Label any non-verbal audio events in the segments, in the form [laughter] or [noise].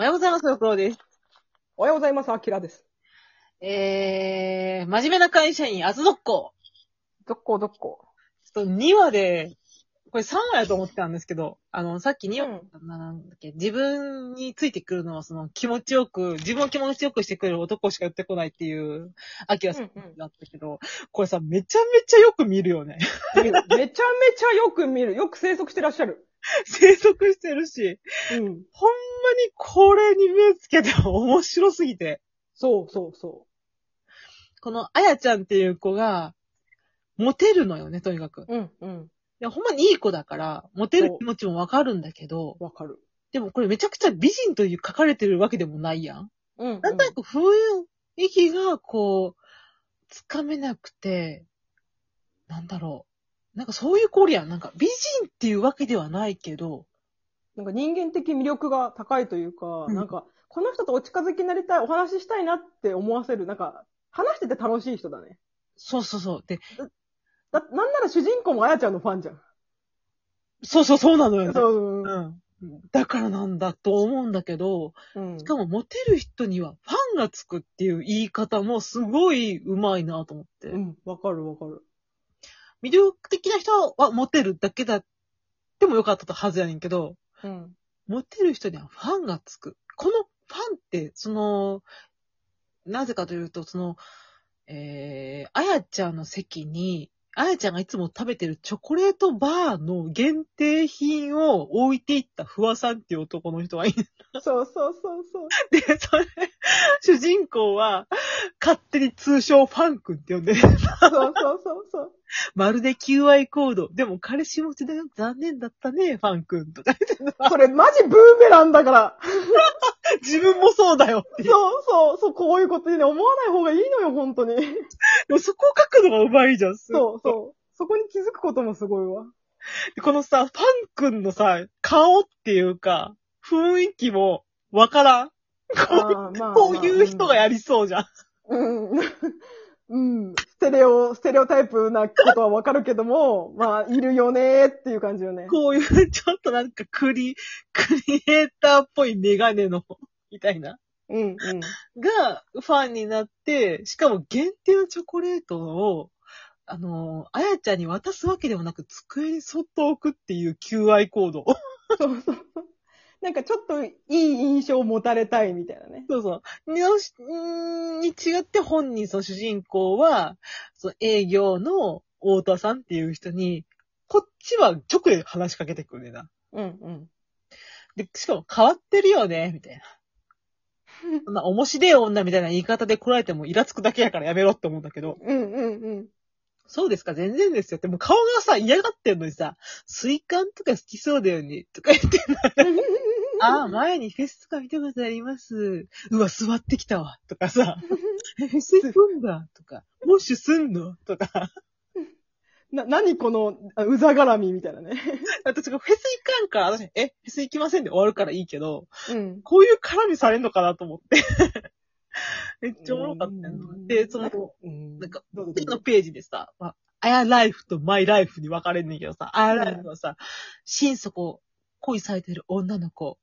おはようございます、よくろです。おはようございます、アキラです。えー、真面目な会社員、あずどっこ。どっこどっこ。ちょっと2話で、これ3話やと思ってたんですけど、あの、さっき2話、うんなんだっけ、自分についてくるのは、その気持ちよく、自分を気持ちよくしてくれる男しか寄ってこないっていう、アキラさんだったけど、これさ、めちゃめちゃよく見るよね。めちゃめちゃよく見る。よく生息してらっしゃる。[laughs] 生息してるし、うん。ほんまにこれに目つけて面白すぎて。そうそうそこのあやちゃんっていう子が、モテるのよね、とにかく。う。うんうん。いや、ほんまにいい子だから、モテる気持ちもわかるんだけど、わかる。でもこれめちゃくちゃ美人という書かれてるわけでもないやん。うん、うん。なんとなく雰囲気が、こう、つかめなくて、なんだろう。なんかそういう子おるやん。なんか美人っていうわけではないけど、なんか人間的魅力が高いというか、うんなんか、この人とお近づきになりたい、お話ししたいなって思わせる、なんか、話してて楽しい人だね。そうそうそう。で、だ、なんなら主人公もあやちゃんのファンじゃん。そうそうそうなのよね。そう。うん。だからなんだと思うんだけど、うん。しかもモテる人にはファンがつくっていう言い方もすごい上手いなと思って。うん、わかるわかる。魅力的な人はモテるだけだってもよかったはずやねんけど、うん。モテる人にはファンがつく。このファンって、その、なぜかというと、その、えー、あやちゃんの席に、あやちゃんがいつも食べてるチョコレートバーの限定品を置いていった不破さんっていう男の人がいる。そうそうそうそう。[laughs] で、それ、主人公は、勝手に通称ファン君って呼んでる。そうそうそうそう。[laughs] まるで QI コード。でも彼氏持ちだよ。残念だったね、ファン君とか言ってんの [laughs] それマジブーメランだから。[laughs] 自分もそうだよっていう。そうそう、そう、こういうことにね、思わない方がいいのよ、本当に。でもそこを書くのがうまいじゃん。すごいそうそう。そこに気づくこともすごいわ。でこのさ、ファン君のさ、顔っていうか、雰囲気もわからん。こあーまあうこういう人がやりそうじゃん。うん。うん。ステレオ、ステレオタイプなことはわかるけども、[laughs] まあ、いるよねーっていう感じよね。こういう、[laughs] ちょっとなんかクリ、クリエイターっぽいメガネの、みたいな。うん、うん。が、ファンになって、しかも限定のチョコレートを、あの、あやちゃんに渡すわけでもなく、机にそっと置くっていう QI コード。そうそう。なんかちょっといい印象を持たれたいみたいなね。そうそう。に、に違って本人、その主人公は、その営業の太田さんっていう人に、こっちは直で話しかけてくるねんな。うん、うん。で、しかも変わってるよね、みたいな。そんな面白い女みたいな言い方で来られてもイラつくだけやからやめろって思うんだけど。うん、うん、うん。そうですか、全然ですよ。でも顔がさ、嫌がってんのにさ、水管とか好きそうだよね、とか言ってんの。[laughs] [laughs] ああ、前にフェスとか見たことあります。うわ、座ってきたわ。とかさ、[laughs] えフェス行くんだ。とか、モッシュすんのとか。な、何この、あうざ絡みみたいなね。[laughs] 私がフェス行かんから、私、え、フェス行きませんで終わるからいいけど、うん。こういう絡みされんのかなと思って。めっちゃおもろかったよな。で、その、うん、なんか、次のページでさ、まあ、アヤライフとマイライフに分かれんねんけどさ、アヤライフはさ、心底恋されてる女の子、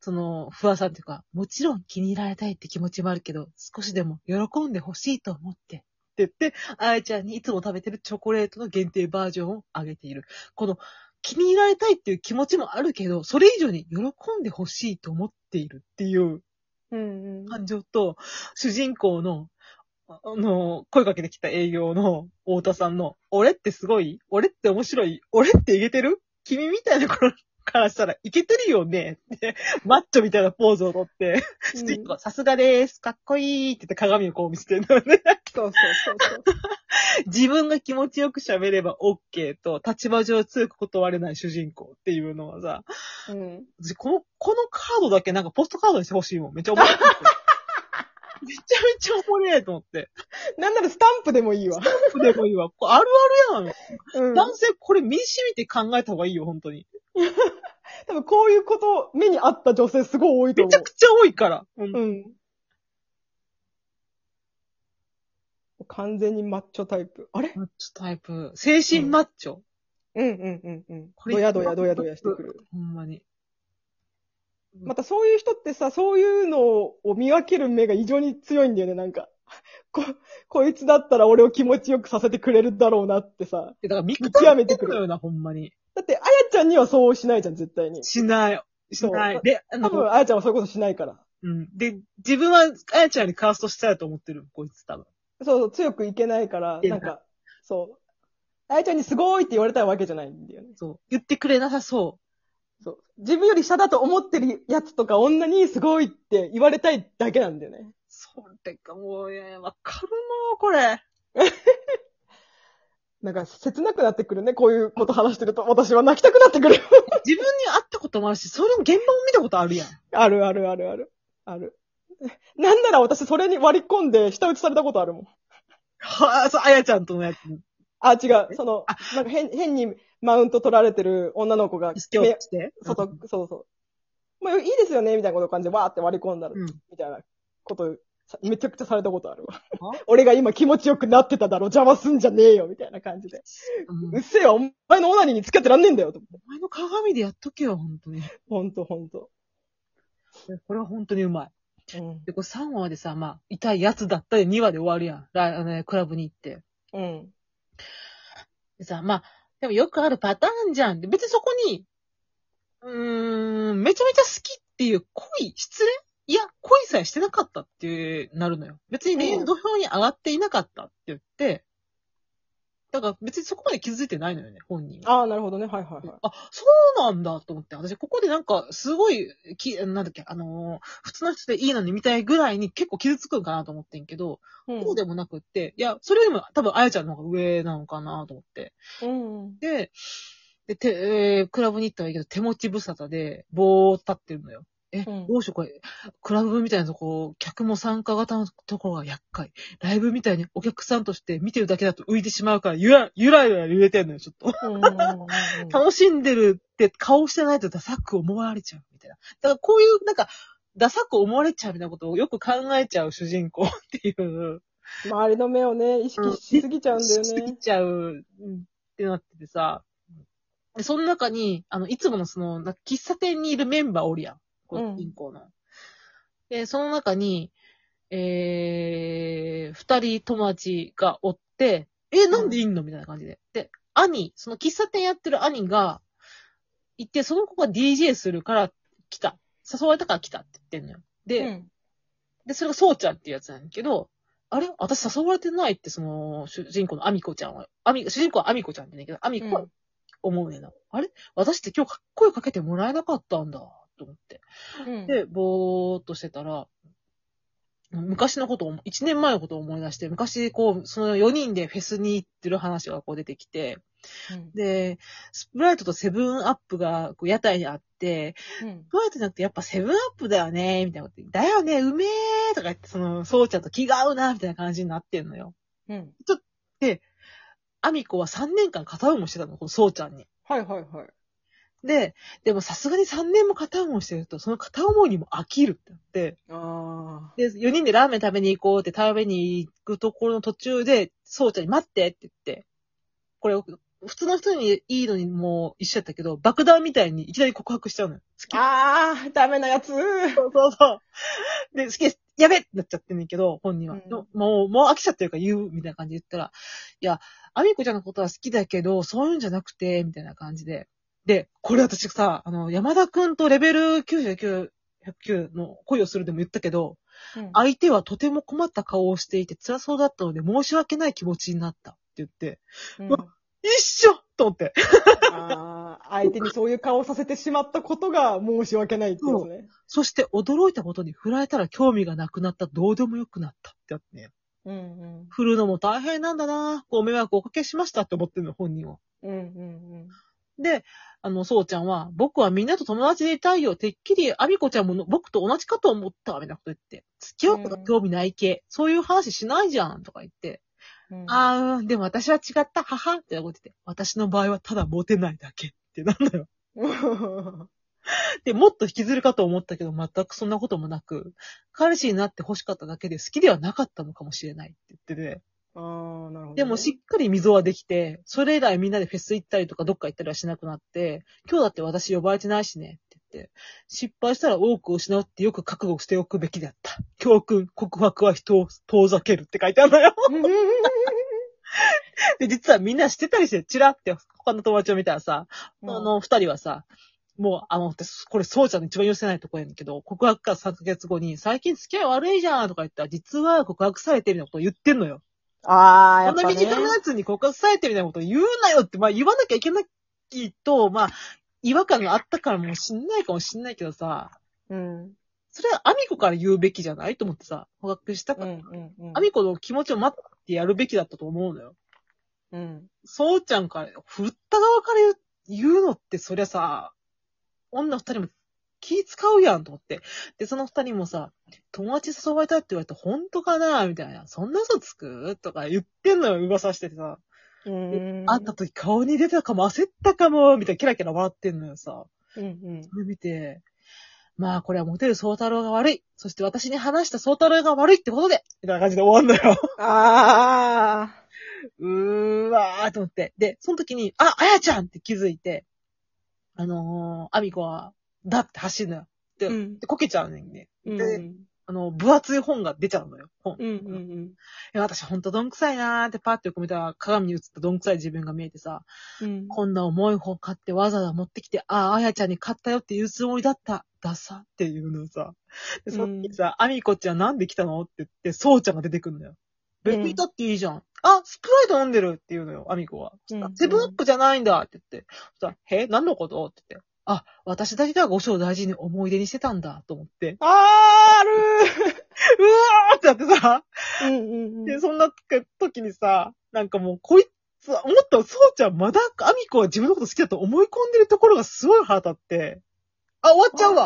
その、不破さんっていうか、もちろん気に入られたいって気持ちもあるけど、少しでも喜んでほしいと思って、って言って、あやちゃんにいつも食べてるチョコレートの限定バージョンをあげている。この、気に入られたいっていう気持ちもあるけど、それ以上に喜んでほしいと思っているっていううん、うん。感情と、主人公の、あの、声かけてきた営業の太田さんの、俺ってすごい？俺って面白い？俺っていけてる？君みたいな頃からしたらいけてるよねって、[laughs] マッチョみたいなポーズをとって、主人公がさすがですかっこいいって言って鏡をこう見せてるのよね。そうそうそうそう。[laughs] 自分が気持ちよく喋れば OK と、立場上強く断れない主人公っていうのはさ、うん。私この、このカードだけなんかポストカードにしてほしいもん。めっちゃ思って。めちゃめちゃおもれえと思って。なんならスタンプでもいいわ。でもいいわ。あるあるやん。うん。男性これ身に染みて考えた方がいいよ、本当に。[laughs] 多分こういうこと、目にあった女性すごい多いと思う。めちゃくちゃ多いから。うんうん。完全にマッチョタイプ。あれ？マッチョタイプ。精神マッチョ？うんうんうんうん。これどやどやどやどやしてくる。ほんまに。またそういう人ってさ、そういうのを見分ける目が異常に強いんだよね、なんか。[laughs] こ、こいつだったら俺を気持ちよくさせてくれるだろうなってさ。でだから見見極めてくるるよな、ほんまに。だって、あやちゃんにはそうしないじゃん、絶対に。しない。しない。で、あの、多分、あやちゃんはそういうことしないから。うん。で、自分は、あやちゃんにカーストしたいと思ってる、こいつ多分。そうそう、強くいけないから、なんか、そう。あやちゃんにすごいって言われたわけじゃないんだよね。そう。言ってくれなさそそう。自分より下だと思ってるやつとか女にすごいって言われたいだけなんだよね。う。それかもう、ね、わかるなこれ。[laughs] なんか、切なくなってくるね、こういうこと話してると。私は泣きたくなってくる。[laughs] 自分に会ったこともあるし、それの現場も見たことあるやん。あるあるあるある。ある。なんなら私それに割り込んで舌打ちされたことあるもん。はあ、そう、あやちゃんとのやつ。あ、違う。その、なんか変、変にマウント取られてる女の子が、して。外、そうそう。まあ、いいですよね、みたいなこと感じでわーって割り込んだら、うん。みたいなこと、さめちゃくちゃされたことあるわあ。[laughs] 俺が今気持ちよくなってただろ、邪魔すんじゃねえよ、みたいな感じで。うんうっせえわ、お前のオナニーに付き合ってらんねえんだよ、と思って。お前の鏡でやっとけよ、本当に。ほんとほんと。これは本当にうまい。うん。で、これ3話でさ、まあ、痛いやつだったで2話で終わるやん。ライあのねクラブに行って。うん。でさ、まあ、でもよくあるパターンじゃん。で別にそこに、うーん、めちゃめちゃ好きっていう恋、失恋いや、恋さえしてなかったってなるのよ。別に恋愛の土俵に上がっていなかったって言って、だから別にそこまで気づいてないのよね、本人は。ああ、なるほどね。はいはいはい。あ、そうなんだと思って、私ここでなんか、すごい、き、なんだっけ、あのー普通の人でいいのにみたいぐらいに結構傷つくんかなと思ってんけど、うんそうでもなくって、いや、それよりも多分あやちゃんの方が上なのかなと思って。うん。で、で、て、えークラブに行ったらいいけど、手持ち無沙汰で、ぼーっと立ってるのよ。え、うんどうしようこれ、クラブみたいなとこ、客も参加型のところが厄介。ライブみたいにお客さんとして見てるだけだと浮いてしまうから、ゆら、ゆらゆら揺れてんのよ、ちょっと。うんうんうんうん [laughs] 楽しんでるって顔してないとダサく思われちゃうみたいな。だからこういう、なんか、ダサく思われちゃうみたいなことをよく考えちゃう主人公 [laughs] っていう。周りの目をね、意識しすぎちゃうんだよしすぎね。ちゃううんってなっててさ。でその中に、あの、いつものその、な喫茶店にいるメンバーおるやん。こうんの。で、その中に、えー、二人友達がおって、え、なんでいんの？みたいな感じで。で、兄、その喫茶店やってる兄が、いて、その子が DJ するから来た。誘われたから来たって言ってんのよ。で、うんで、それがそうちゃんっていうやつなんだけど、あれ？私誘われてないって、その、主人公のアミコちゃんは、アミ、主人公はアミコちゃんって言うんだけど、アミコは思うねんな。あれ？私って今日声かけてもらえなかったんだ、と思って。うんで、ぼーっとしてたら、昔のことを、1年前のことを思い出して、昔、こう、その4人でフェスに行ってる話がこう出てきて、うんで、スプライトとセブンアップがこう屋台にあって、うんスプライトじゃなくてやっぱセブンアップだよね、みたいなことだよね、うめーとか言って、その、そうちゃんと気が合うな、みたいな感じになってんのよ。うんアミコは3年間片思いしてたの、このそうちゃんに。はいはいはい。で、でもさすがに3年も片思いしてると、その片思いにも飽きるってなって、あで、4人でラーメン食べに行こうって食べに行くところの途中で、そうちゃんに待ってって言って、これ、普通の人にいいのにもう一緒やったけど、爆弾みたいにいきなり告白しちゃうのよ。好きあ。ああ、ダメなやつ。そうそうそう。で、好きです。やべってなっちゃってんねんけど、本人は。うんのもう、もう飽きちゃってるから言う、みたいな感じで言ったら、いや、アミコちゃんのことは好きだけど、そういうんじゃなくて、みたいな感じで。で、これ私さ、あの、山田くんとレベル99、109の恋をするでも言ったけど、うん相手はとても困った顔をしていて辛そうだったので申し訳ない気持ちになったって言って、うんわ一緒と思って。ああ、相手にそういう顔をさせてしまったことが申し訳ないってやつね。そして驚いたことに振られたら興味がなくなった、どうでもよくなったってやってね。うんうん。振るのも大変なんだなご迷惑をおかけしましたって思ってるの、本人は。うんうんで、あの、そうちゃんは、僕はみんなと友達でいたいよ。てっきり、アミコちゃんもの僕と同じかと思った、みたいなこと言って。付き合うことは興味ない系。そういう話しないじゃん、とか言って。うん。あーうん、でも私は違った、ははって思ってて。私の場合はただモテないだけってなんだよ。うん。で、もっと引きずるかと思ったけど、全くそんなこともなく、彼氏になって欲しかっただけで好きではなかったのかもしれないって言ってて。ああ、なるほどね。でもしっかり溝はできて、それ以来みんなでフェス行ったりとかどっか行ったりはしなくなって、今日だって私呼ばれてないしねってって。失敗したら多くを失うってよく覚悟しておくべきだった。教訓、告白は人を遠ざけるって書いてあるのよ。[laughs] で、実はみんな知ってたりして、チラって他の友達を見たらさ、あの二人はさ、もう、あの、これ、そうちゃんの一番許せないとこやねんけど、告白から3ヶ月後に、最近付き合い悪いじゃんとか言ったら、実は告白されてるみたいなことを言ってんのよ。ああ、やこんなっぱね。短なやつに告白されてるみたいなこと言うなよって、まあ言わなきゃいけないと、まあ、違和感があったからもしんないかもしんないけどさ、うん。それはアミコから言うべきじゃないと思ってさ、告白したかうら、んうんうん。アミコの気持ちを待ってやるべきだったと思うのよ。うん。そうちゃんから、振った側から言う言うのって、そりゃさ、女二人も気使うやんと思って。で、その二人もさ、友達誘われたって言われて本当かなみたいな。そんな嘘つくとか言ってんのよ、噂しててさ。うん。会った時顔に出たかも、焦ったかも、みたいなキラキラ笑ってんのよさ。うんうん。それ見て、まあこれはモテる宗太郎が悪い。そして私に話した宗太郎が悪いってことで、みたいな感じで終わんのよ。ああ。うーわーと思って。で、その時に、あ、あやちゃんって気づいて、あのー、アミコは、だって走るのよ。で、うんでこけちゃうねんね。うんであの、分厚い本が出ちゃうのよ。本。うんうんえ私ほんとどんくさいなーってパッて横見たら鏡に映ったどんくさい自分が見えてさ、うん。こんな重い本買ってわざわざ持ってきて、ああ、あやちゃんに買ったよって言うつもりだった。ダサっていうのさ。で、その時さ、アミコちゃんなんで来たのって言って、そうちゃんが出てくるのよ。別にいたっていいじゃん。あ、スプライト飲んでるって言うのよ、アミコは。うんあセブンアップじゃないんだって言って。そしたら、え、何のこと？って言って。あ、私だけが五章大事に思い出にしてたんだ、と思って。あーある [laughs] うわーってなってさ、ーうんうんうん。で、そんな時にさ、なんかもう、こいつ、思ったら、そうちゃんまだ、アミコは自分のこと好きだと思い込んでるところがすごい腹立って、あ、終わっちゃうわ